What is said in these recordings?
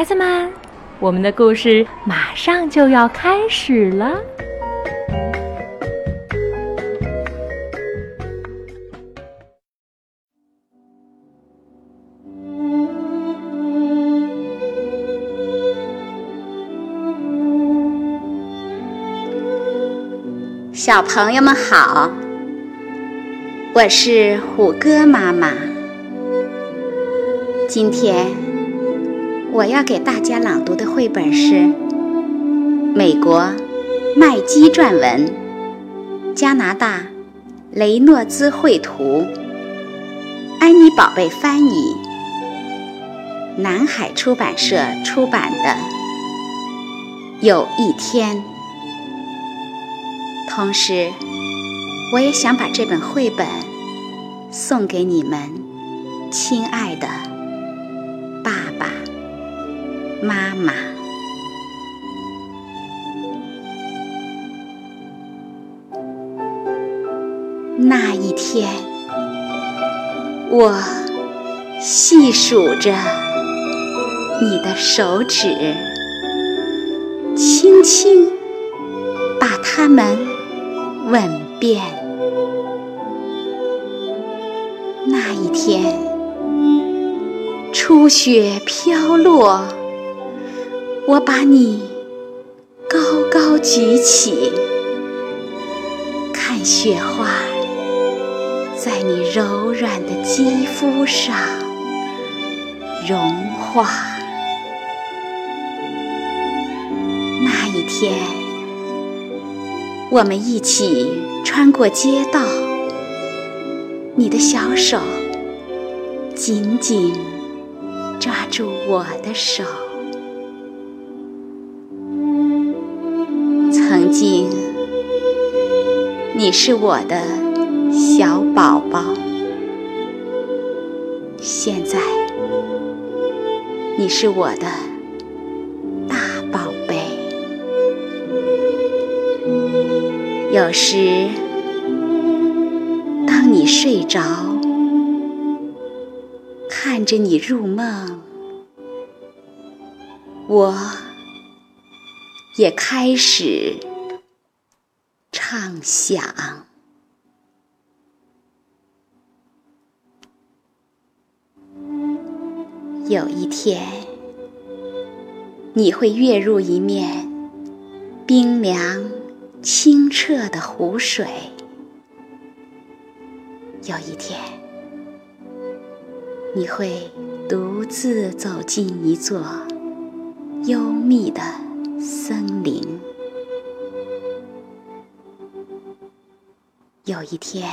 孩子们，我们的故事马上就要开始了。小朋友们好，我是虎哥妈妈。今天我要给大家朗读的绘本是美国麦基撰文，加拿大雷诺兹绘图，安妮宝贝翻译，南海出版社出版的《有一天》。同时，我也想把这本绘本送给你们，亲爱的爸爸妈妈。那一天，我细数着你的手指，轻轻把它们。吻遍那一天，初雪飘落，我把你高高举起，看雪花在你柔软的肌肤上融化。那一天。我们一起穿过街道，你的小手紧紧抓住我的手。曾经，你是我的小宝宝，现在，你是我的大宝贝。有时，当你睡着，看着你入梦，我也开始畅想。有一天，你会跃入一面冰凉。清澈的湖水，有一天，你会独自走进一座幽密的森林。有一天，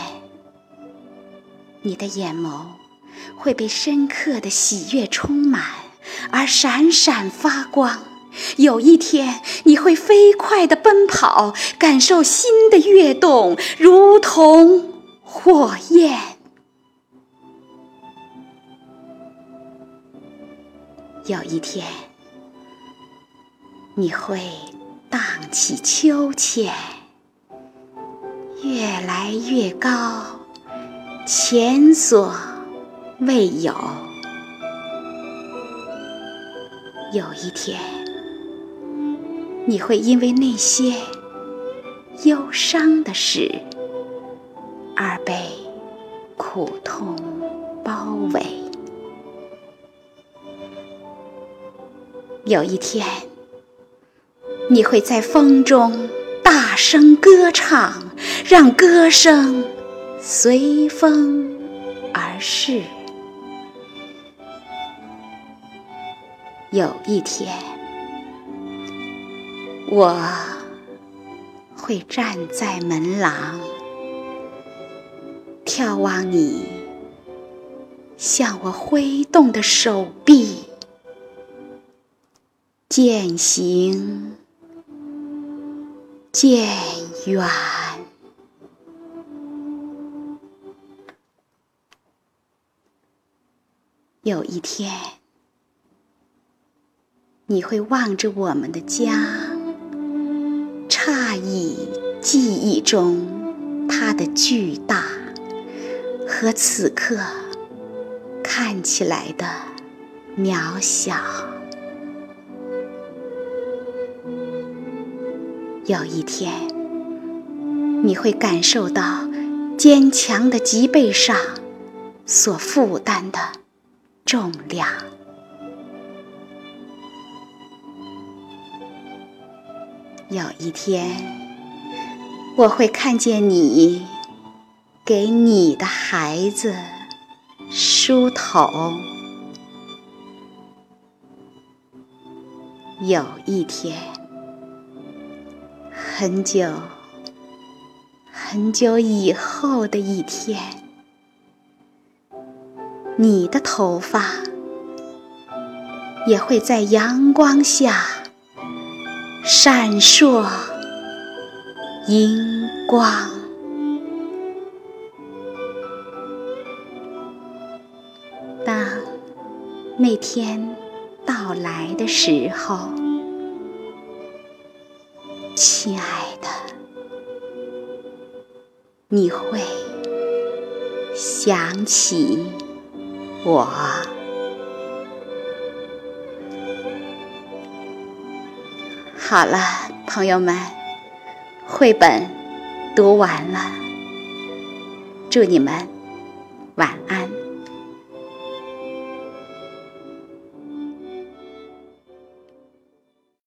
你的眼眸会被深刻的喜悦充满，而闪闪发光。有一天，你会飞快地奔跑，感受心的跃动，如同火焰。有一天，你会荡起秋千，越来越高，前所未有。有一天。你会因为那些忧伤的事而被苦痛包围。有一天，你会在风中大声歌唱，让歌声随风而逝。有一天。我会站在门廊，眺望你向我挥动的手臂，渐行渐远。有一天你会望着我们的家诧异记忆中它的巨大和此刻看起来的渺小。有一天你会感受到坚强的脊背上所负担的重量。有一天，我会看见你给你的孩子梳头。有一天，很久很久以后的一天，你的头发也会在阳光下闪烁荧光。当那天。到来的时候，亲爱的，你会想起我。好了，朋友们，绘本读完了，祝你们晚安。